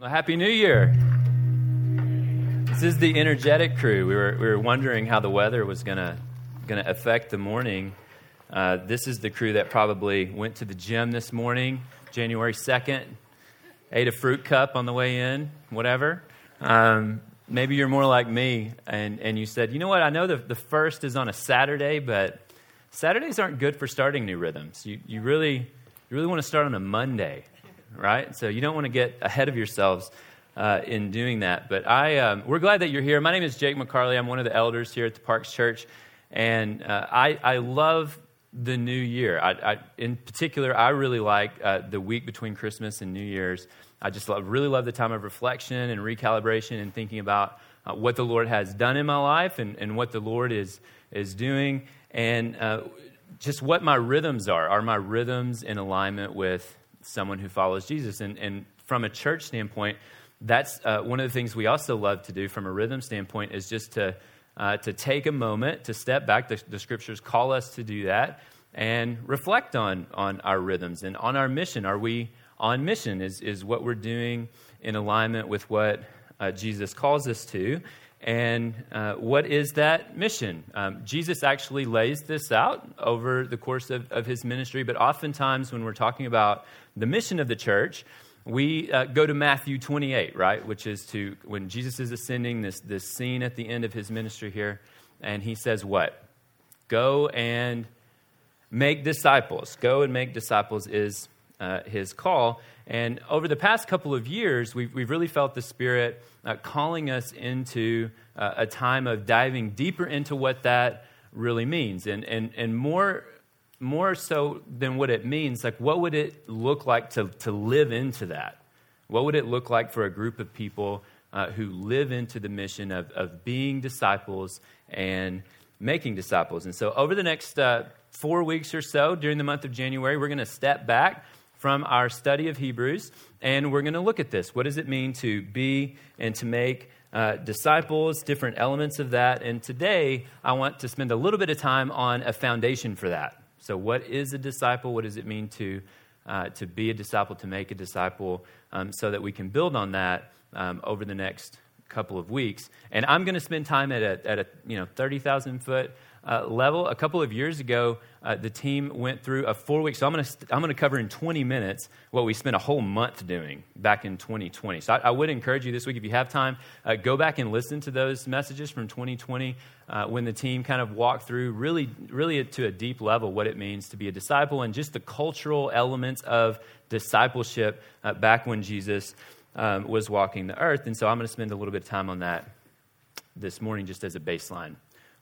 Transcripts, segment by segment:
Well, Happy New Year. This is the energetic crew. We were, we were wondering how the weather was going to affect the morning. Uh, this is the crew that probably went to the gym this morning, January 2nd, ate a fruit cup on the way in, whatever. Um, maybe you're more like me and, and you said, you know what, I know the, the first is on a Saturday, but Saturdays aren't good for starting new rhythms. You, you, really, you really want to start on a Monday right? So you don't want to get ahead of yourselves uh, in doing that. But I, um, we're glad that you're here. My name is Jake McCarley. I'm one of the elders here at the Parks Church, and uh, I, I love the new year. I, I, in particular, I really like uh, the week between Christmas and New Year's. I just love, really love the time of reflection and recalibration and thinking about uh, what the Lord has done in my life and, and what the Lord is, is doing. And uh, just what my rhythms are. Are my rhythms in alignment with someone who follows Jesus. And, and from a church standpoint, that's uh, one of the things we also love to do from a rhythm standpoint is just to, uh, to take a moment to step back. The, the, scriptures call us to do that and reflect on, on our rhythms and on our mission. Are we on mission? Is, is what we're doing in alignment with what uh, Jesus calls us to? And uh, what is that mission? Um, Jesus actually lays this out over the course of, of his ministry, but oftentimes when we're talking about the mission of the church, we uh, go to Matthew 28, right? Which is to when Jesus is ascending, this, this scene at the end of his ministry here, and he says, What? Go and make disciples. Go and make disciples is uh, his call. And over the past couple of years, we've, we've really felt the Spirit uh, calling us into uh, a time of diving deeper into what that really means. And, and, and more, more so than what it means, like what would it look like to, to live into that? What would it look like for a group of people uh, who live into the mission of, of being disciples and making disciples? And so, over the next uh, four weeks or so during the month of January, we're going to step back from our study of Hebrews, and we're going to look at this. What does it mean to be and to make uh, disciples, different elements of that? And today, I want to spend a little bit of time on a foundation for that. So, what is a disciple? What does it mean to, uh, to be a disciple, to make a disciple, um, so that we can build on that um, over the next couple of weeks? And I'm going to spend time at a, at a you know, 30,000 foot uh, level. A couple of years ago, uh, the team went through a four week. So I'm going to I'm going to cover in 20 minutes what we spent a whole month doing back in 2020. So I, I would encourage you this week, if you have time, uh, go back and listen to those messages from 2020 uh, when the team kind of walked through really, really to a deep level what it means to be a disciple and just the cultural elements of discipleship uh, back when Jesus um, was walking the earth. And so I'm going to spend a little bit of time on that this morning just as a baseline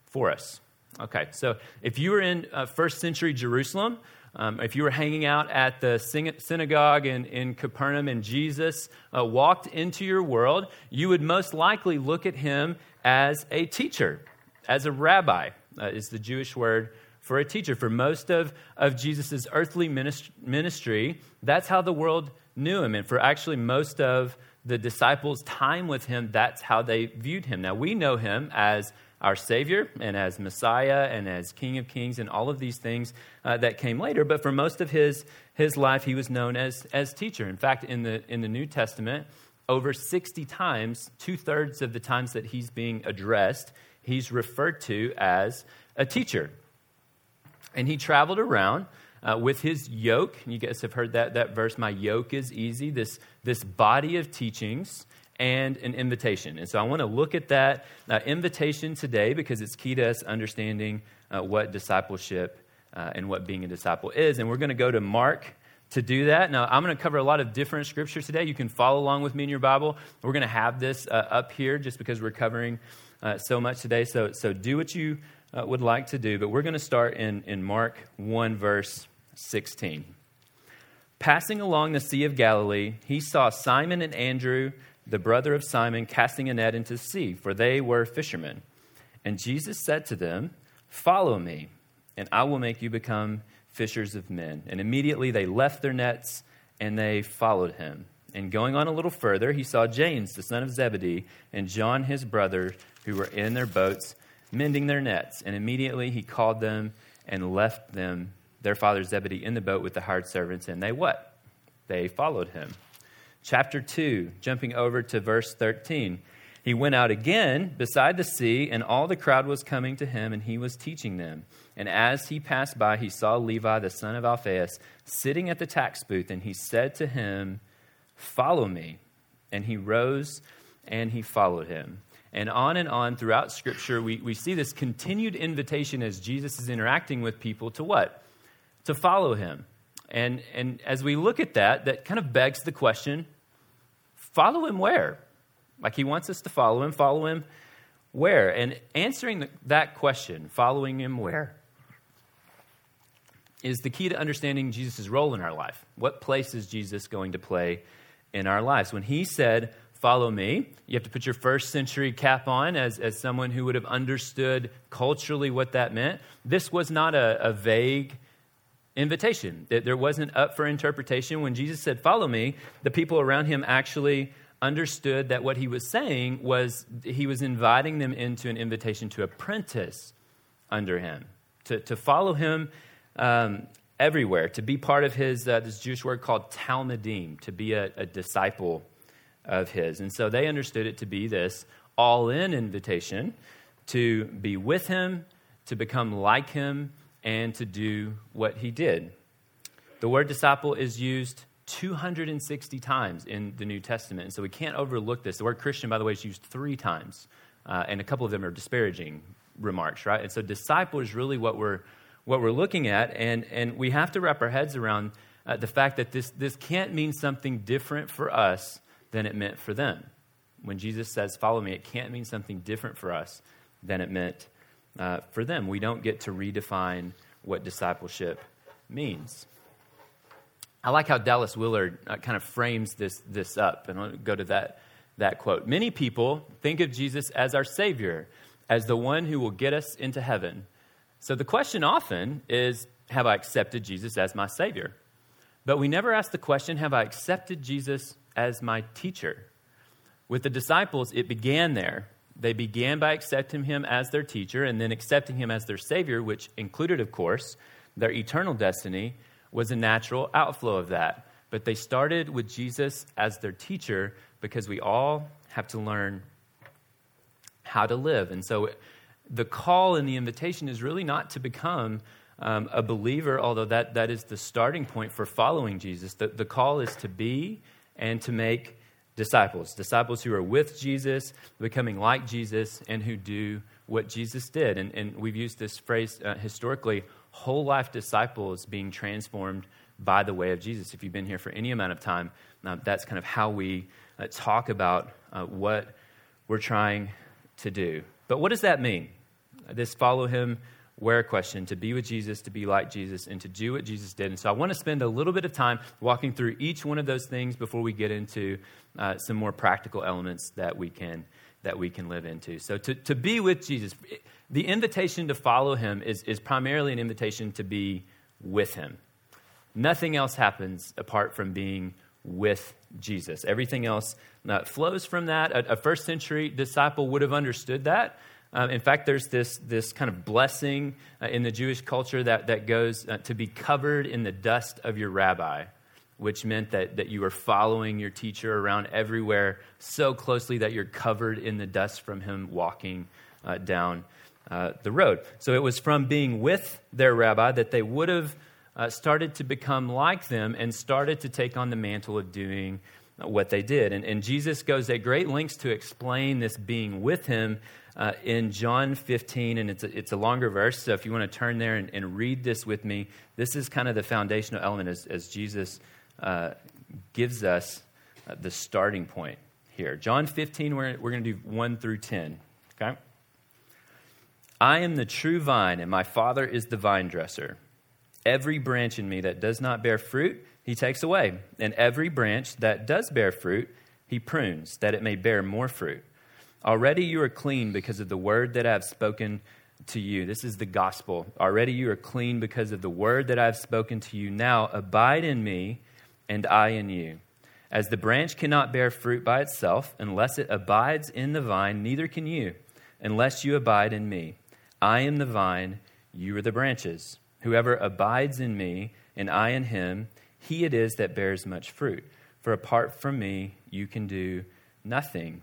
for us. Okay, so if you were in uh, first century Jerusalem, um, if you were hanging out at the synagogue in, in Capernaum and Jesus uh, walked into your world, you would most likely look at him as a teacher, as a rabbi, uh, is the Jewish word for a teacher. For most of, of Jesus' earthly ministry, that's how the world knew him. And for actually most of the disciples' time with him, that's how they viewed him. Now, we know him as our Savior and as Messiah and as King of Kings and all of these things uh, that came later. But for most of his, his life, he was known as, as teacher. In fact, in the, in the New Testament, over 60 times, two thirds of the times that he's being addressed, he's referred to as a teacher. And he traveled around. Uh, with his yoke, you guys have heard that, that verse, my yoke is easy, this, this body of teachings and an invitation. And so I want to look at that uh, invitation today because it's key to us understanding uh, what discipleship uh, and what being a disciple is. And we're going to go to Mark to do that. Now, I'm going to cover a lot of different scriptures today. You can follow along with me in your Bible. We're going to have this uh, up here just because we're covering uh, so much today. So, so do what you uh, would like to do. But we're going to start in, in Mark 1, verse 16. Passing along the Sea of Galilee, he saw Simon and Andrew the brother of Simon, casting a net into the sea, for they were fishermen. And Jesus said to them, Follow me, and I will make you become fishers of men. And immediately they left their nets and they followed him. And going on a little further, he saw James, the son of Zebedee, and John, his brother, who were in their boats, mending their nets. And immediately he called them and left them, their father Zebedee, in the boat with the hired servants. And they what? They followed him. Chapter 2, jumping over to verse 13. He went out again beside the sea, and all the crowd was coming to him, and he was teaching them. And as he passed by, he saw Levi, the son of Alphaeus, sitting at the tax booth, and he said to him, Follow me. And he rose and he followed him. And on and on throughout Scripture, we, we see this continued invitation as Jesus is interacting with people to what? To follow him. And, and as we look at that, that kind of begs the question follow him where? Like he wants us to follow him, follow him where? And answering that question, following him where, is the key to understanding Jesus' role in our life. What place is Jesus going to play in our lives? When he said, Follow me, you have to put your first century cap on as, as someone who would have understood culturally what that meant. This was not a, a vague invitation, That there wasn't up for interpretation. When Jesus said, Follow me, the people around him actually understood that what he was saying was he was inviting them into an invitation to apprentice under him, to, to follow him um, everywhere, to be part of his, uh, this Jewish word called Talmidim, to be a, a disciple of his. And so they understood it to be this all in invitation to be with him, to become like him, and to do what he did. The word disciple is used 260 times in the New Testament. And so we can't overlook this. The word Christian, by the way, is used three times, uh, and a couple of them are disparaging remarks, right? And so disciple is really what we're, what we're looking at, and, and we have to wrap our heads around uh, the fact that this, this can't mean something different for us than it meant for them. When Jesus says, Follow me, it can't mean something different for us than it meant uh, for them. We don't get to redefine what discipleship means. I like how Dallas Willard uh, kind of frames this, this up, and I'll go to that, that quote. Many people think of Jesus as our Savior, as the one who will get us into heaven. So the question often is Have I accepted Jesus as my Savior? But we never ask the question Have I accepted Jesus as my teacher? With the disciples, it began there. They began by accepting him as their teacher and then accepting him as their Savior, which included, of course, their eternal destiny was a natural outflow of that. But they started with Jesus as their teacher because we all have to learn how to live. And so the call and the invitation is really not to become um, a believer, although that, that is the starting point for following Jesus. The, the call is to be and to make disciples, disciples who are with Jesus, becoming like Jesus, and who do what Jesus did. And, and we've used this phrase uh, historically whole life disciples being transformed by the way of Jesus. If you've been here for any amount of time, uh, that's kind of how we uh, talk about uh, what we're trying to do. But what does that mean? This follow him where question to be with Jesus, to be like Jesus, and to do what Jesus did. And so I want to spend a little bit of time walking through each one of those things before we get into uh, some more practical elements that we can that we can live into. So to, to be with Jesus, the invitation to follow him is, is primarily an invitation to be with him. Nothing else happens apart from being with Jesus. Everything else uh, flows from that. A, a, first century disciple would have understood that. Um, in fact, there's this, this kind of blessing uh, in the Jewish culture that, that goes uh, to be covered in the dust of your rabbi which meant that, that you were following your teacher around everywhere so closely that you're covered in the dust from him walking uh, down uh, the road. So it was from being with their rabbi that they would have uh, started to become like them and started to take on the mantle of doing what they did. And, and Jesus goes at great lengths to explain this being with him uh, in John 15, and it's a, it's a longer verse. So if you want to turn there and, and read this with me, this is kind of the foundational element as, as Jesus uh, gives us uh, the starting point here. John 15, we're, we're going to do 1 through 10. Okay? I am the true vine, and my Father is the vine dresser. Every branch in me that does not bear fruit, he takes away. And every branch that does bear fruit, he prunes, that it may bear more fruit. Already you are clean because of the word that I have spoken to you. This is the gospel. Already you are clean because of the word that I have spoken to you. Now abide in me and I in you. As the branch cannot bear fruit by itself unless it abides in the vine, neither can you unless you abide in me. I am the vine, you are the branches. Whoever abides in me and I in him, he it is that bears much fruit. For apart from me, you can do nothing.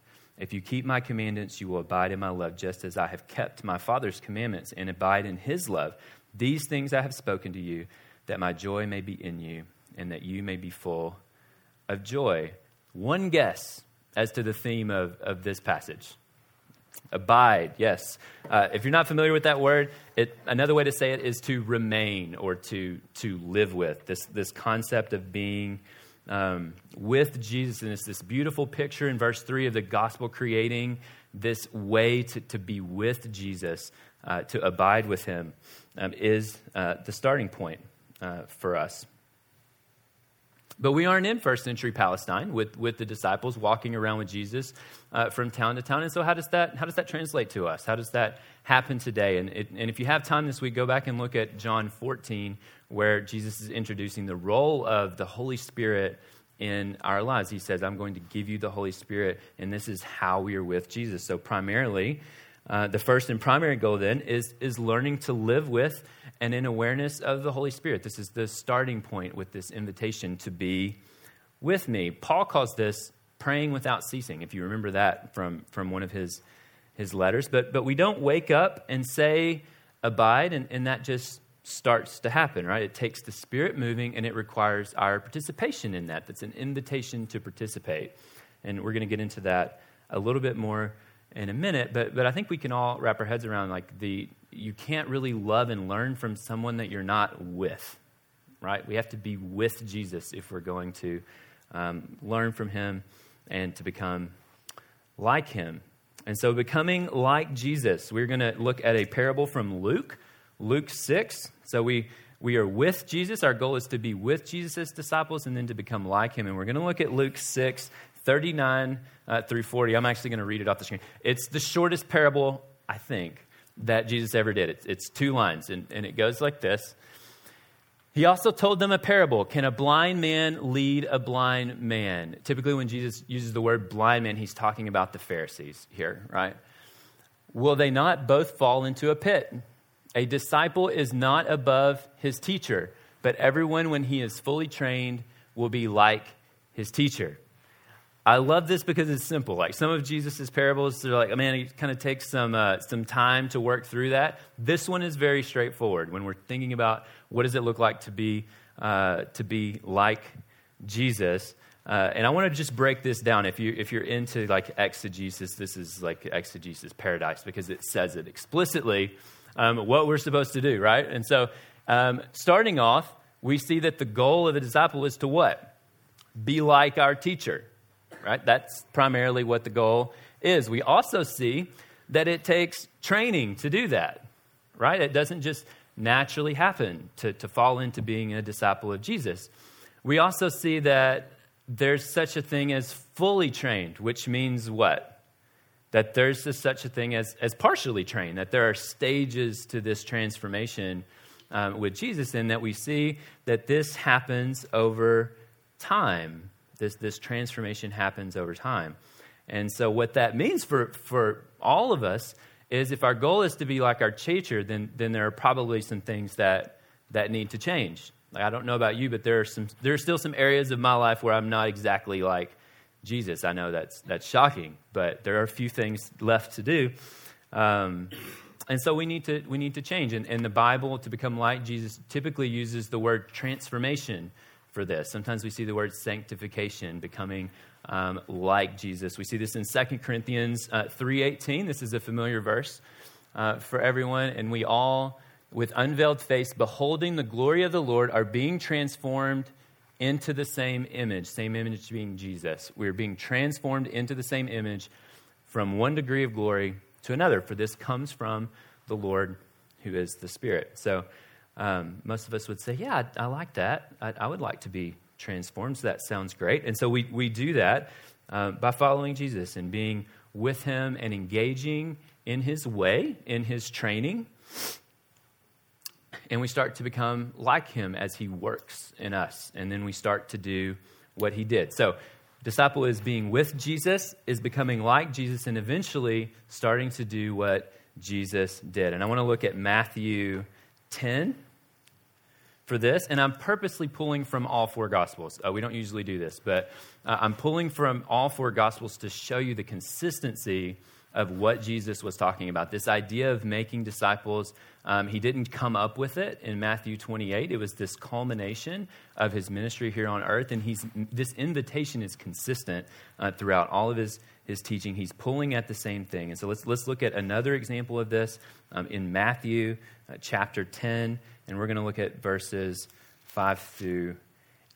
If you keep my commandments, you will abide in my love, just as I have kept my Father's commandments and abide in his love. These things I have spoken to you, that my joy may be in you, and that you may be full of joy. One guess as to the theme of, of this passage. Abide, yes. Uh, if you're not familiar with that word, it, another way to say it is to remain or to, to live with. This, this concept of being um, with Jesus. And it's this beautiful picture in verse 3 of the gospel creating this way to, to be with Jesus, uh, to abide with him, um, is uh, the starting point uh, for us. But we aren't in first century Palestine with, with the disciples walking around with Jesus uh, from town to town. And so, how does, that, how does that translate to us? How does that happen today? And, it, and if you have time this week, go back and look at John 14, where Jesus is introducing the role of the Holy Spirit in our lives. He says, I'm going to give you the Holy Spirit, and this is how we are with Jesus. So, primarily, uh, the first and primary goal then is, is learning to live with and in awareness of the Holy Spirit. This is the starting point with this invitation to be with me. Paul calls this praying without ceasing, if you remember that from, from one of his, his letters. But, but we don't wake up and say, abide, and, and that just starts to happen, right? It takes the Spirit moving and it requires our participation in that. That's an invitation to participate. And we're going to get into that a little bit more in a minute, but, but I think we can all wrap our heads around like the, you can't really love and learn from someone that you're not with, right? We have to be with Jesus if we're going to um, learn from him and to become like him. And so, becoming like Jesus, we're going to look at a parable from Luke Luke 6. So we, we are with Jesus. Our goal is to be with Jesus' disciples and then to become like him. And we're going to look at Luke 6, 39 uh, through 40. I'm actually going to read it off the screen. It's the shortest parable, I think, that Jesus ever did. It's, it's two lines, and, and it goes like this. He also told them a parable. Can a blind man lead a blind man? Typically, when Jesus uses the word blind man, he's talking about the Pharisees here, right? Will they not both fall into a pit? A disciple is not above his teacher, but everyone, when he is fully trained, will be like his teacher. I love this because it's simple. Like some of Jesus' parables, they're like, man, it kind of takes some, uh, some time to work through that. This one is very straightforward when we're thinking about what does it look like to be, uh, to be like Jesus. Uh, and I want to just break this down. If, you, if you're into like exegesis, this is like exegesis paradise because it says it explicitly um, what we're supposed to do, right? And so, um, starting off, we see that the goal of the disciple is to what? Be like our teacher, right? That's primarily what the goal is. We also see that it takes training to do that, right? It doesn't just naturally happen to, to fall into being a disciple of Jesus. We also see that there's such a thing as fully trained, which means what? That there's this, such a thing as, as partially trained, that there are stages to this transformation um, with Jesus, and that we see that this happens over time. This, this transformation happens over time. And so, what that means for, for all of us is if our goal is to be like our teacher, then, then there are probably some things that, that need to change. Like, I don't know about you, but there are, some, there are still some areas of my life where I'm not exactly like Jesus. I know that's, that's shocking, but there are a few things left to do. Um, and so we need to, we need to change. And, and the Bible, to become like Jesus, typically uses the word transformation for this. Sometimes we see the word sanctification, becoming um, like Jesus. We see this in 2 Corinthians uh, 3.18. This is a familiar verse uh, for everyone. And we all, with unveiled face, beholding the glory of the Lord, are being transformed – into the same image, same image being Jesus. We're being transformed into the same image from one degree of glory to another, for this comes from the Lord who is the Spirit. So um, most of us would say, Yeah, I, I like that. I, I, would like to be transformed. So that sounds great. And so we, we do that uh, by following Jesus and being with him and engaging in his way, in his training. And we start to become like him as he works in us. And then we start to do what he did. So, disciple is being with Jesus, is becoming like Jesus, and eventually starting to do what Jesus did. And I want to look at Matthew 10 for this, and I'm purposely pulling from all four Gospels. Uh, we don't usually do this, but uh, I'm pulling from all four Gospels to show you the consistency of what Jesus was talking about. This idea of making disciples, um, he didn't come up with it in Matthew 28. It was this culmination of his ministry here on earth, and he's, this invitation is consistent uh, throughout all of his, his teaching. He's pulling at the same thing. And so let's, let's look at another example of this um, in Matthew uh, chapter 10, and we're going to look at verses 5 through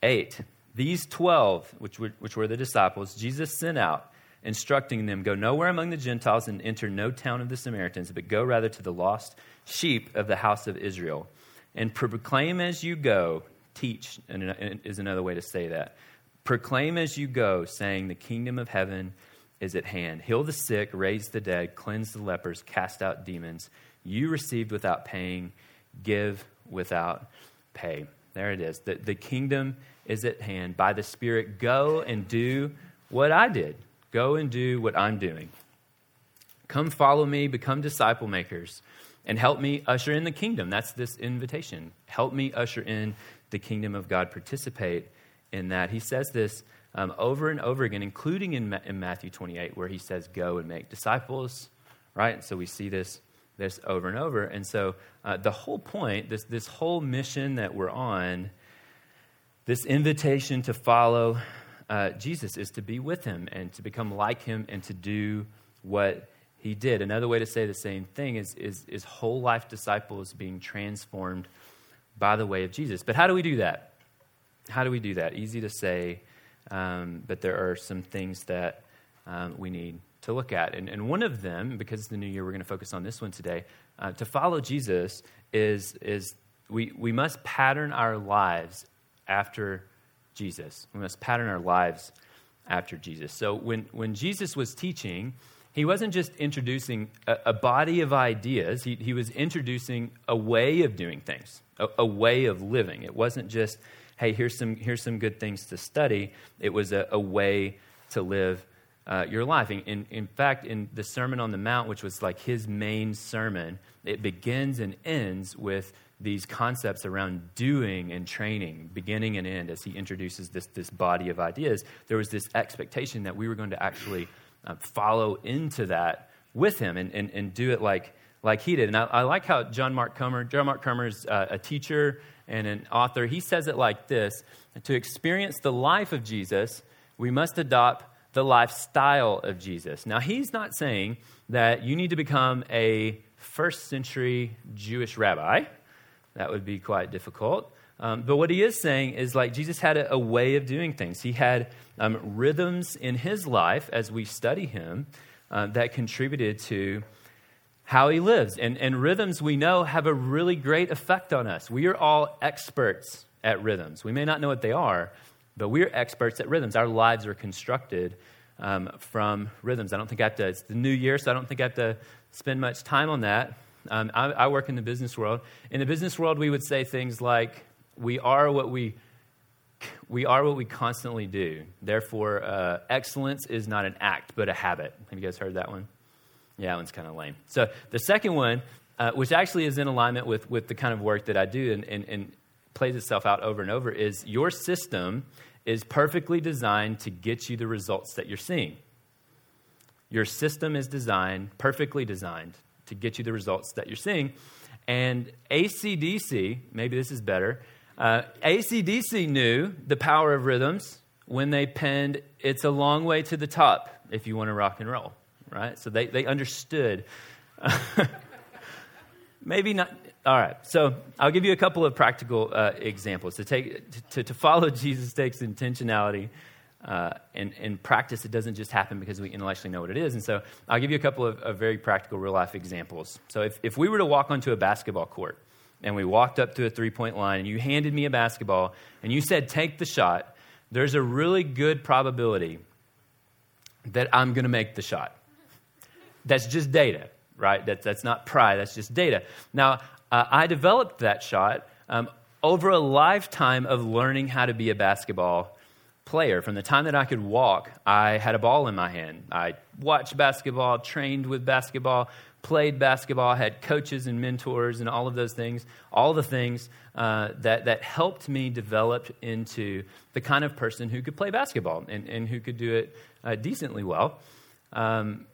8. These 12, which were, which were the disciples, Jesus sent out instructing them, Go nowhere among the Gentiles and enter no town of the Samaritans, but go rather to the lost sheep of the house of Israel. And proclaim as you go, teach is another way to say that. Proclaim as you go, saying, The kingdom of heaven is at hand. Heal the sick, raise the dead, cleanse the lepers, cast out demons. You received without paying, give without pay. There it is. The, the kingdom is at hand. By the Spirit, go and do what I did. Go and do what I'm doing. Come follow me, become disciple makers, and help me usher in the kingdom. That's this invitation. Help me usher in the kingdom of God. Participate in that. He says this um, over and over again, including in, Ma- in Matthew 28, where he says, Go and make disciples, right? So we see this, this over and over. And so uh, the whole point, this, this whole mission that we're on, this invitation to follow uh, Jesus is to be with him and to become like him and to do what he did. Another way to say the same thing is, is, is whole life disciples being transformed by the way of Jesus. But how do we do that? How do we do that? Easy to say, um, but there are some things that um, we need to look at. And, and one of them, because it's the new year, we're going to focus on this one today. Uh, to follow Jesus is, is we, we must pattern our lives after Jesus. We must pattern our lives after Jesus. So when, when Jesus was teaching, he wasn't just introducing a, a body of ideas, he, he was introducing a way of doing things, a, a, way of living. It wasn't just, hey, here's some, here's some good things to study. It was a, a way to live uh, your life. In, in, in, fact, in the Sermon on the Mount, which was like his main sermon, it begins and ends with these concepts around doing and training, beginning and end, as he introduces this, this body of ideas, there was this expectation that we were going to actually uh, follow into that with him and, and, and do it like, like he did. And I, I like how John Mark Comer, John Mark Comer is uh, a teacher and an author. He says it like this To experience the life of Jesus, we must adopt the lifestyle of Jesus. Now, he's not saying that you need to become a first century Jewish rabbi that would be quite difficult. Um, but what he is saying is like Jesus had a, a way of doing things. He had um, rhythms in his life as we study him uh, that contributed to how he lives. And, and rhythms, we know, have a really great effect on us. We are all experts at rhythms. We may not know what they are, but we're experts at rhythms. Our lives are constructed um, from rhythms. I don't think I have to, it's the new year, so I don't think I have to spend much time on that. Um, I, I work in the business world. In the business world, we would say things like, "We are what we." We are what we constantly do. Therefore, uh, excellence is not an act, but a habit. Have you guys heard that one? Yeah, that one's kind of lame. So, the second one, uh, which actually is in alignment with, with the kind of work that I do and, and, and plays itself out over and over, is your system is perfectly designed to get you the results that you're seeing. Your system is designed, perfectly designed, to get you the results that you're seeing. And AC/DC, maybe this is better, uh, AC/DC knew the power of rhythms when they penned It's a Long Way to the Top if you want to rock and roll, right? So they, they understood. maybe not. All right, so I'll give you a couple of practical uh, examples. To, take, to, to follow Jesus takes intentionality uh, in, in practice, it doesn't just happen because we intellectually know what it is. And so I'll give you a couple of, of very practical real life examples. So if, if we were to walk onto a basketball court and we walked up to a three point line and you handed me a basketball and you said, take the shot, there's a really good probability that I'm going to make the shot. that's just data, right? That, that's not pride, that's just data. Now, uh, I developed that shot um, over a lifetime of learning how to be a basketball player. From the time that I could walk, I had a ball in my hand. I watched basketball, trained with basketball, played basketball, had coaches and mentors and all of those things, all the things uh, that, that helped me develop into the kind of person who could play basketball and, and who could do it uh, decently well. Um,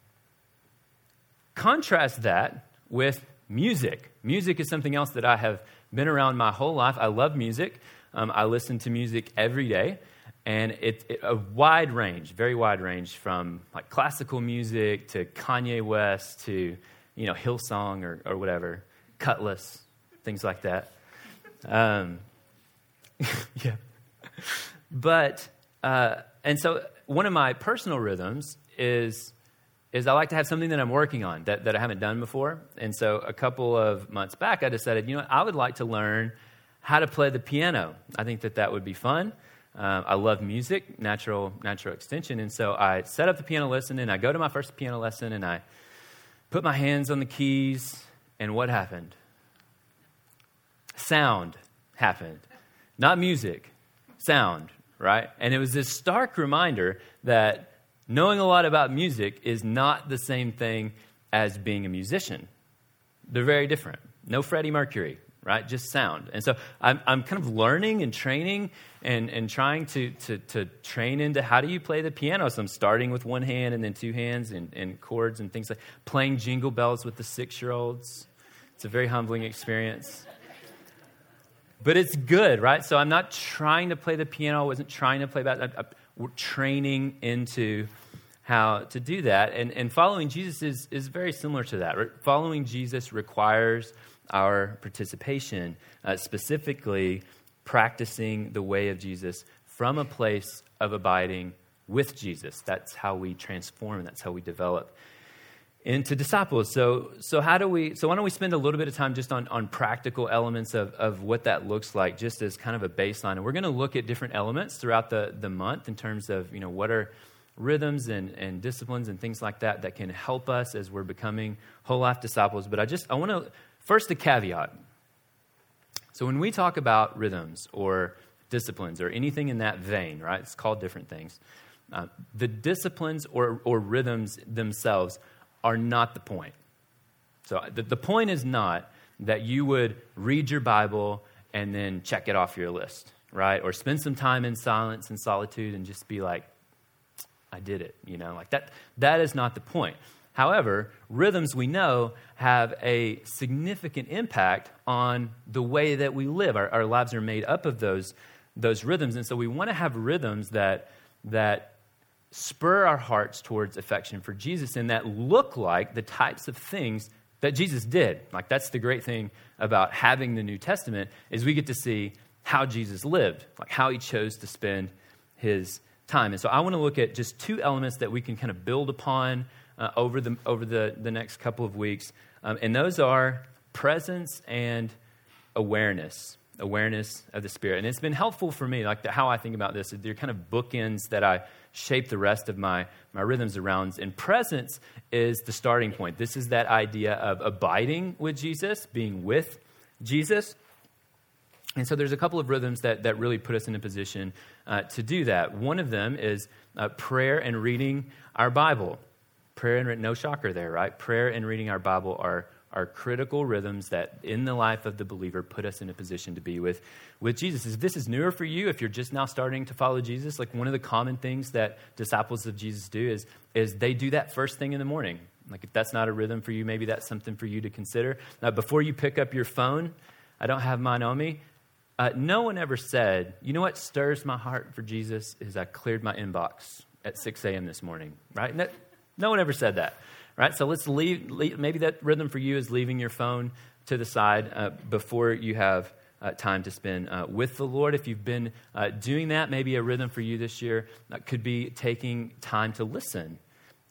contrast that with music. Music is something else that I have been around my whole life. I love music. Um, I listen to music every day and it's it, a wide range, very wide range from like classical music to Kanye West to you know, Hillsong or, or whatever, Cutlass, things like that. Um, yeah. But, uh, and so one of my personal rhythms is, is I like to have something that I'm working on that, that I haven't done before. And so a couple of months back, I decided, you know, I would like to learn how to play the piano. I think that that would be fun. Um, I love music, natural, natural extension. And so I set up the piano lesson and I go to my first piano lesson and I put my hands on the keys, and what happened? Sound happened. Not music, sound, right? And it was this stark reminder that knowing a lot about music is not the same thing as being a musician. They're very different. No Freddie Mercury, right? Just sound. And so I'm, I'm kind of learning and training and, and trying to, to, to train into how do you play the piano. So I'm starting with one hand and then two hands and, and chords and things like playing jingle bells with the six year olds. It's a very humbling experience. But it's good, right? So I'm not trying to play the piano. I wasn't trying to play that. I'm training into how to do that. And, and following Jesus is, is very similar to that. Following Jesus requires our participation, uh, specifically practicing the way of Jesus from a place of abiding with Jesus. That's how we transform, that's how we develop into disciples. So, so how do we, so why don't we spend a little bit of time just on, on practical elements of, of what that looks like, just as kind of a baseline. And we're going to look at different elements throughout the, the month in terms of, you know, what are rhythms and, and disciplines and things like that that can help us as we're becoming whole life disciples. But I just, I want to, first the caveat. So when we talk about rhythms or disciplines or anything in that vein, right, it's called different things. Uh, the disciplines or, or rhythms themselves are not the point. So the, the point is not that you would read your Bible and then check it off your list, right? Or spend some time in silence and solitude and just be like, I did it, you know, like that. That is not the point. However, rhythms we know have a significant impact on the way that we live. Our, our lives are made up of those, those rhythms. And so we want to have rhythms that, that spur our hearts towards affection for Jesus and that look like the types of things that Jesus did. Like that's the great thing about having the New Testament is we get to see how Jesus lived, like how he chose to spend his time. And so I want to look at just two elements that we can kind of build upon uh, over, the, over the, the next couple of weeks. Um, and those are presence and awareness awareness of the spirit. And it's been helpful for me like the, how i think about this they're kind of bookends that i shape the rest of my, my rhythms around. And presence is the starting point. This is that idea of abiding with jesus being with jesus. And so there's a couple of rhythms that, that really put us in a position uh, to do that. One of them is uh, prayer and reading our bible Prayer and no shocker there, right? Prayer and reading our Bible are, are critical rhythms that in the life of the believer put us in a position to be with, with Jesus. If this is newer for you, if you're just now starting to follow Jesus, like one of the common things that disciples of Jesus do is, is they do that first thing in the morning. Like if that's not a rhythm for you, maybe that's something for you to consider. Now, before you pick up your phone, I don't have mine on me. Uh, no one ever said, you know what stirs my heart for Jesus is I cleared my inbox at 6 a.m. this morning, right? No one ever said that, right? So let's leave, leave maybe that rhythm for you is leaving your phone to the side uh, before you have uh, time to spend uh, with the Lord. If you've been uh, doing that, maybe a rhythm for you this year could be taking time to listen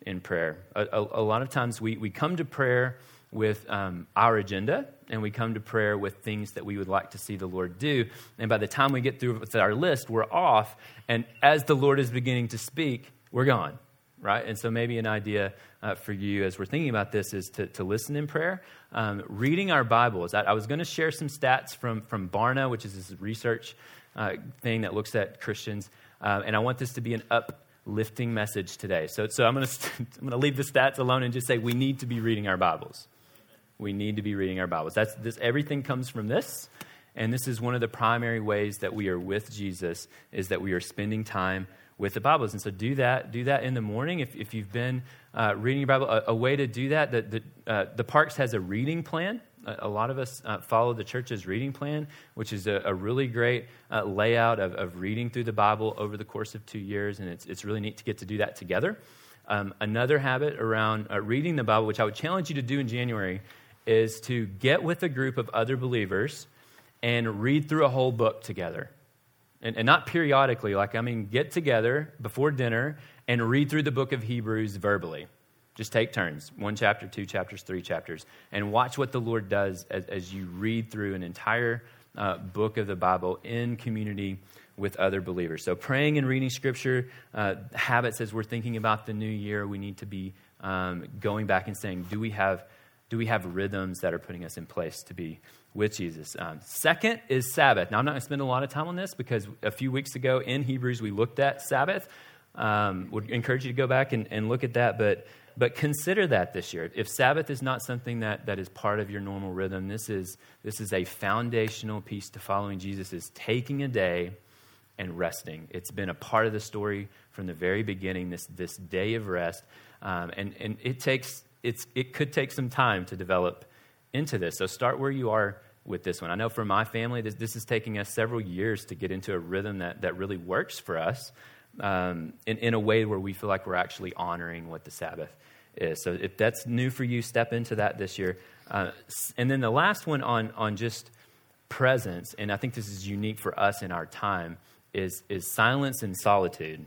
in prayer. A, a, a lot of times we, we come to prayer with um, our agenda and we come to prayer with things that we would like to see the Lord do. And by the time we get through with our list, we're off. And as the Lord is beginning to speak, we're gone right? And so maybe an idea uh, for you as we're thinking about this is to, to listen in prayer. Um, reading our Bibles. I, I was going to share some stats from, from Barna, which is this research uh, thing that looks at Christians. Uh, and I want this to be an uplifting message today. So, so I'm going to leave the stats alone and just say we need to be reading our Bibles. We need to be reading our Bibles. That's this. Everything comes from this, and this is one of the primary ways that we are with Jesus is that we are spending time with the Bibles. And so do that. Do that in the morning. If, if you've been uh, reading your Bible, a, a, way to do that, the, the, uh, the Parks has a reading plan. A, a lot of us uh, follow the church's reading plan, which is a, a really great uh, layout of, of reading through the Bible over the course of two years. And it's, it's really neat to get to do that together. Um, another habit around uh, reading the Bible, which I would challenge you to do in January, is to get with a group of other believers and read through a whole book together and, and not periodically, like, I mean, get together before dinner and read through the book of Hebrews verbally. Just take turns one chapter, two chapters, three chapters and watch what the Lord does as, as you read through an entire uh, book of the Bible in community with other believers. So, praying and reading scripture, uh, habits as we're thinking about the new year, we need to be um, going back and saying, do we have do we have rhythms that are putting us in place to be with Jesus? Um, second is Sabbath. Now, I'm not going to spend a lot of time on this because a few weeks ago in Hebrews we looked at Sabbath. Um, would encourage you to go back and, and look at that, but but consider that this year. If Sabbath is not something that, that is part of your normal rhythm, this is, this is a foundational piece to following Jesus is taking a day and resting. It's been a part of the story from the very beginning, this, this day of rest. Um, and, and it takes it's, it could take some time to develop into this. So start where you are with this one. I know for my family, this, this is taking us several years to get into a rhythm that, that really works for us um, in, in a way where we feel like we're actually honoring what the Sabbath is. So if that's new for you, step into that this year. Uh, and then the last one on, on just presence, and I think this is unique for us in our time, is, is silence and solitude.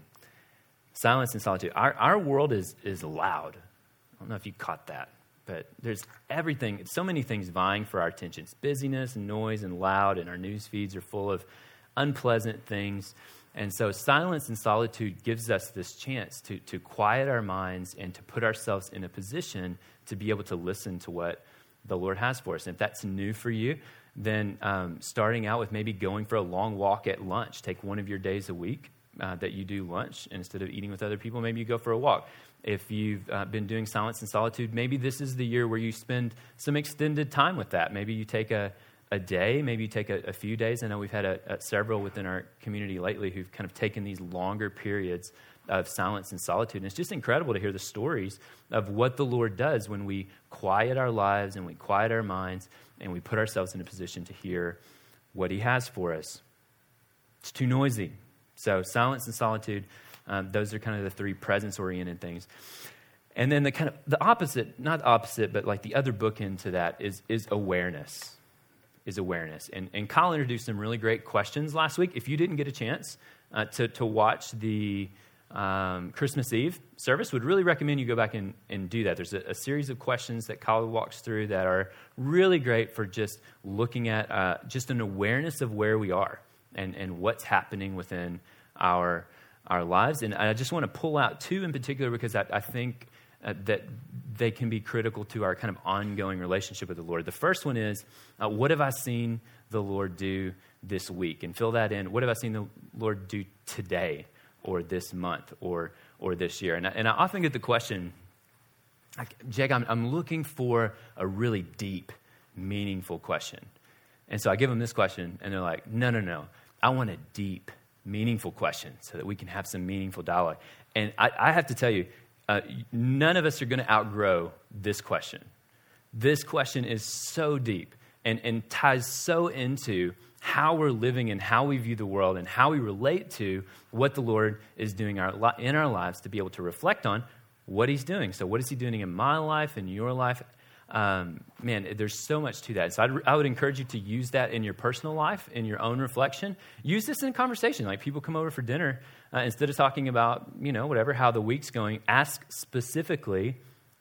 Silence and solitude. Our, our world is, is loud. I don't know if you caught that, but there's everything, so many things vying for our attention. It's busyness and noise and loud, and our news feeds are full of unpleasant things. And so, silence and solitude gives us this chance to, to quiet our minds and to put ourselves in a position to be able to listen to what the Lord has for us. And if that's new for you, then um, starting out with maybe going for a long walk at lunch, take one of your days a week uh, that you do lunch instead of eating with other people, maybe you go for a walk. If you've uh, been doing silence and solitude, maybe this is the year where you spend some extended time with that. Maybe you take a, a day, maybe you take a, a few days. I know we've had a, a, several within our community lately who've kind of taken these longer periods of silence and solitude. And it's just incredible to hear the stories of what the Lord does when we quiet our lives and we quiet our minds and we put ourselves in a position to hear what He has for us. It's too noisy. So, silence and solitude um, those are kind of the three presence oriented things. And then the kind of the opposite, not opposite, but like the other bookend to that is, is awareness. Is awareness. And, and Kyle introduced some really great questions last week. If you didn't get a chance uh, to, to watch the um, Christmas Eve service, would really recommend you go back and, and do that. There's a, a series of questions that Kyle walks through that are really great for just looking at uh, just an awareness of where we are and, and what's happening within our our lives. And I just want to pull out two in particular because I, I think uh, that they can be critical to our kind of ongoing relationship with the Lord. The first one is uh, what have I seen the Lord do this week? And fill that in. What have I seen the Lord do today or this month or, or this year? And I, and I often get the question, Jake, I'm, I'm looking for a really deep, meaningful question. And so I give them this question, and they're like, no, no, no. I want a deep, meaningful question so that we can have some meaningful dialogue. And I, I have to tell you, uh, none of us are going to outgrow this question. This question is so deep and, and ties so into how we're living and how we view the world and how we relate to what the Lord is doing our, in our lives to be able to reflect on what He's doing. So, what is He doing in my life, in your life? Um, man, there's so much to that. So I'd, I would encourage you to use that in your personal life, in your own reflection. Use this in conversation. Like people come over for dinner, uh, instead of talking about, you know, whatever, how the week's going, ask specifically,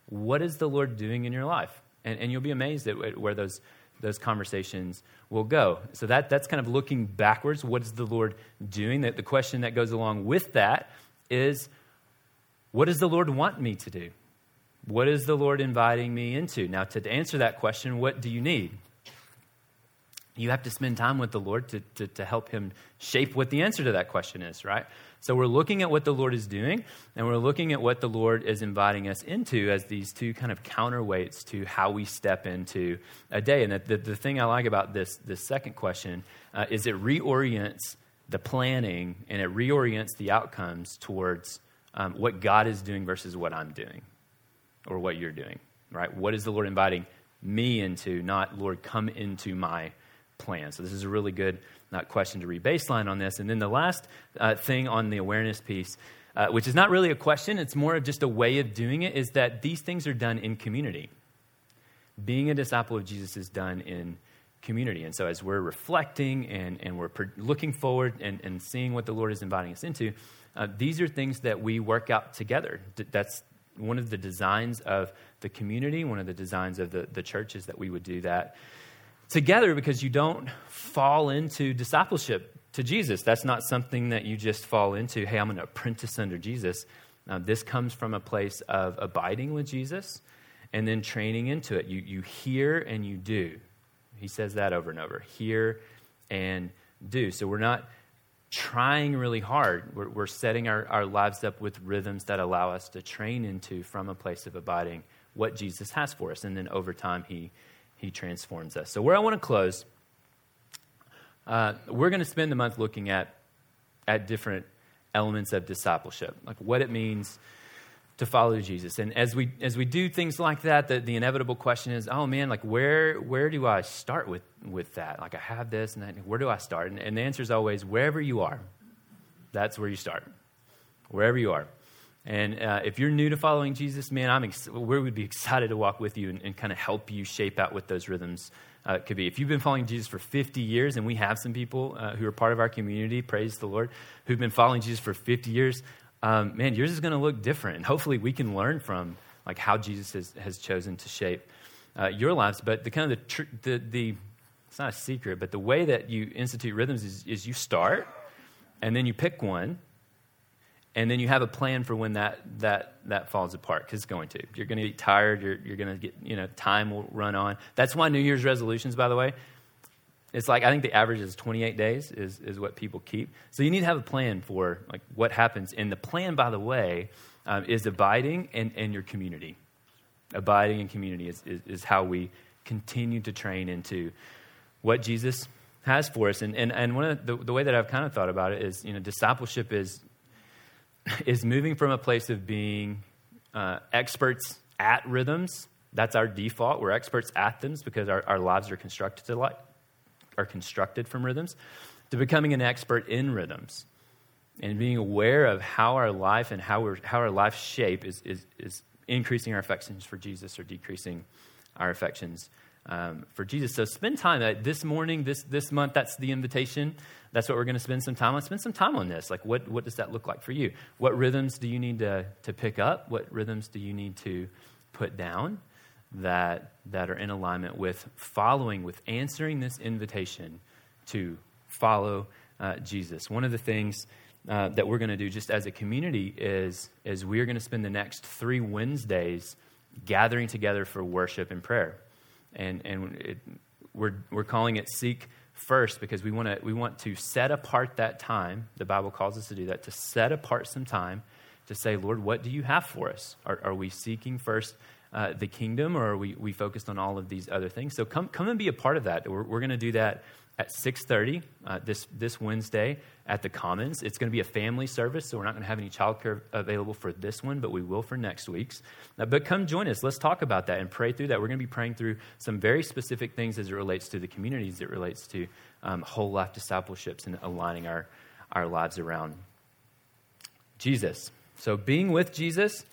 what is the Lord doing in your life? And, and you'll be amazed at where those, those conversations will go. So that, that's kind of looking backwards. What is the Lord doing? That the question that goes along with that is, what does the Lord want me to do? What is the Lord inviting me into? Now, to answer that question, what do you need? You have to spend time with the Lord to, to, to help Him shape what the answer to that question is, right? So we're looking at what the Lord is doing, and we're looking at what the Lord is inviting us into as these two kind of counterweights to how we step into a day. And the, the, the thing I like about this, this second question uh, is it reorients the planning and it reorients the outcomes towards um, what God is doing versus what I'm doing or what you're doing, right? What is the Lord inviting me into, not, Lord, come into my plan? So, this is a really good uh, question to rebaseline on this. And then the last uh, thing on the awareness piece, uh, which is not really a question, it's more of just a way of doing it, is that these things are done in community. Being a disciple of Jesus is done in community. And so, as we're reflecting and, and we're looking forward and, and seeing what the Lord is inviting us into, uh, these are things that we work out together. That's one of the designs of the community, one of the designs of the, the churches that we would do that together because you don't fall into discipleship to Jesus. That's not something that you just fall into, hey, I'm to apprentice under Jesus. Uh, this comes from a place of abiding with Jesus and then training into it. You, you hear and you do. He says that over and over hear and do. So we're not trying really hard. We're, we're setting our, our lives up with rhythms that allow us to train into from a place of abiding what Jesus has for us. And then over time, He, he transforms us. So, where I want to close, uh, we're going to spend the month looking at, at different elements of discipleship, like what it means to follow Jesus. And as we as we do things like that, the, the inevitable question is, oh man, like where where do I start with with that? Like I have this and that. Where do I start? And, and the answer is always wherever you are. That's where you start. Wherever you are. And uh, if you're new to following Jesus, man, I'm ex- we would be excited to walk with you and, and kind of help you shape out what those rhythms uh, could be. If you've been following Jesus for 50 years, and we have some people uh, who are part of our community, praise the Lord, who've been following Jesus for 50 years, um, man, yours is going to look different. And hopefully we can learn from like how Jesus has, has chosen to shape uh, your lives. But the kind of the, tr- the, the, it's not a secret, but the way that you institute rhythms is, is you start and then you pick one and then you have a plan for when that, that, that falls apart because it's going to. You're going to get tired. You're, you're going to get, you know, time will run on. That's why New Year's resolutions, by the way, it's like I think the average is 28 days is, is what people keep. So you need to have a plan for like what happens. And the plan, by the way, um, is abiding and, and your community. Abiding in community is, is, is, how we continue to train into what Jesus has for us. And, and, and one of the, the way that I've kind of thought about it is, you know, discipleship is, is moving from a place of being uh, experts at rhythms. That's our default. We're experts at them because our, our lives are constructed to like are constructed from rhythms, to becoming an expert in rhythms and being aware of how our life and how, we're, how our life shape is, is, is increasing our affections for Jesus or decreasing our affections um, for Jesus. So spend time uh, this morning, this, this month, that's the invitation. That's what we're going to spend some time on. Spend some time on this. Like, what, what does that look like for you? What rhythms do you need to, to pick up? What rhythms do you need to put down? That, that are in alignment with following, with answering this invitation to follow uh, Jesus. One of the things uh, that we're going to do just as a community is, is we're going to spend the next three Wednesdays gathering together for worship and prayer. And, and it, we're, we're calling it Seek First because we, wanna, we want to set apart that time. The Bible calls us to do that, to set apart some time to say, Lord, what do you have for us? Are, are we seeking first uh, the kingdom, or are we, we focused on all of these other things? So come, come and be a part of that. We're, we're going to do that at 6.30 uh, this, this wednesday at the commons. It's going to be a family service so we're not going to have any childcare available for this one but we will for next week's. Uh, but come join us. Let's talk about that and pray through that. We're going to be praying through some very specific things as it relates to the communities it relates to um, whole life discipleships and aligning our, our lives around jesus. So being with jesus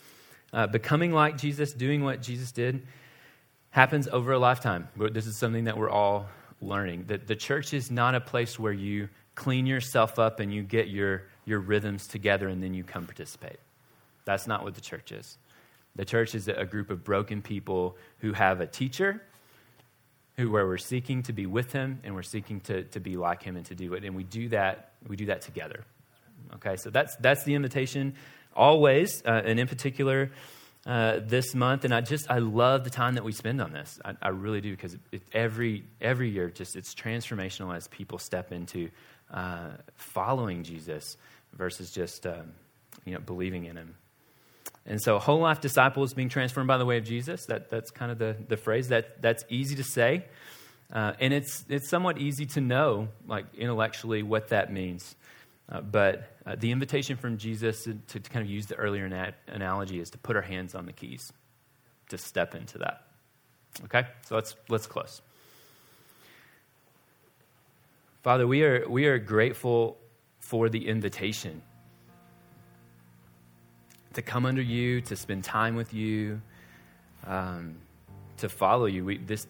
uh, becoming like Jesus, doing what Jesus did, happens over a lifetime. This is something that we're all learning. That the church is not a place where you clean yourself up and you get your, your rhythms together and then you come participate. That's not what the church is. The church is a group of broken people who have a teacher, who where we're seeking to be with him and we're seeking to, to be like him and to do it. And we do that, we do that together. Okay, so that's that's the invitation always, uh, and in particular uh, this month. And I just, I love the time that we spend on this. I, I really do because every, every year, just it's transformational as people step into uh, following Jesus versus just, um, you know, believing in him. And so, whole life disciples being transformed by the way of Jesus, that, that's kind of the, the phrase. That, that's easy to say. Uh, and it's, it's somewhat easy to know, like intellectually, what that means. Uh, but uh, the invitation from Jesus, to, to, kind of use the earlier na- analogy, is to put our hands on the keys, to step into that. Okay? So let's, let's close. Father, we are, we are grateful for the invitation to come under you, to spend time with you, um, to follow you. We, this,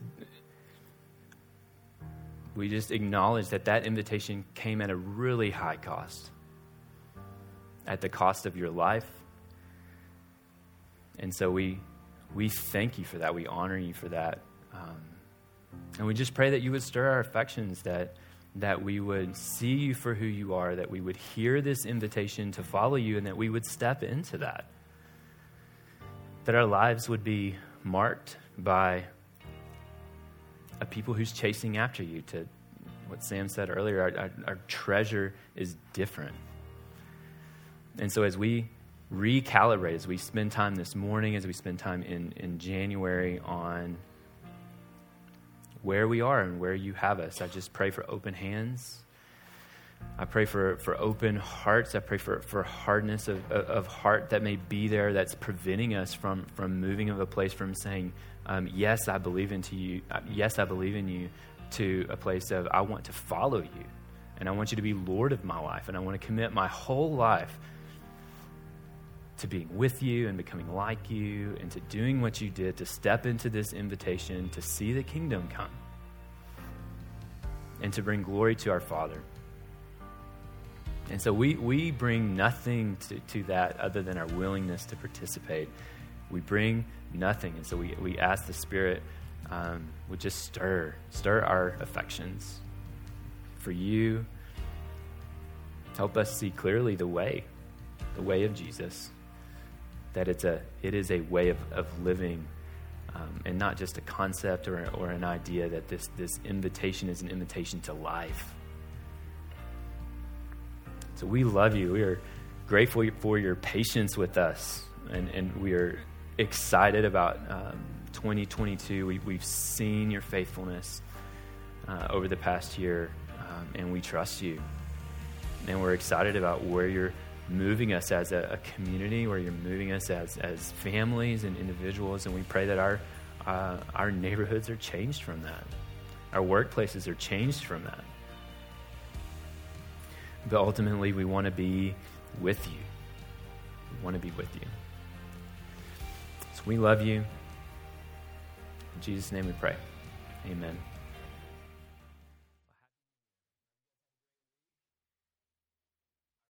we just acknowledge that that invitation came at a really high cost, at the cost of your life. And so we, we thank you for that. We honor you for that. Um, and we just pray that you would stir our affections, that, that we would see you for who you are, that we would hear this invitation to follow you, and that we would step into that. That our lives would be marked by a people who's chasing after you. To what Sam said earlier, our, our, our treasure is different. And so as we recalibrate, as we spend time this morning, as we spend time in, in January on where we are and where you have us, I just pray for open hands. I pray for, for open hearts. I pray for, for hardness of, of heart that may be there that's preventing us from, from moving of a place from saying, um, yes, I believe into you. Uh, yes, I believe in you to a place of I want to follow you and I want you to be Lord of my life and I want to commit my whole life to being with you and becoming like you and to doing what you did to step into this invitation to see the kingdom come and to bring glory to our Father. And so we, we bring nothing to, to that other than our willingness to participate. We bring nothing. And so we, we ask the Spirit um, would just stir, stir our affections for you. Help us see clearly the way, the way of Jesus. That it's a, it is a way of, of living um, and not just a concept or, or an idea that this, this invitation is an invitation to life. So we love you. We are grateful for your patience with us, and, and we are excited about um, 2022. We, we've seen your faithfulness uh, over the past year, um, and we trust you. And we're excited about where you're moving us as a, a, community, where you're moving us as, as families and individuals, and we pray that our, uh, our neighborhoods are changed from that. Our workplaces are changed from that. But ultimately, we want to be with you. We want to be with you. We love you. In Jesus' name we pray. Amen.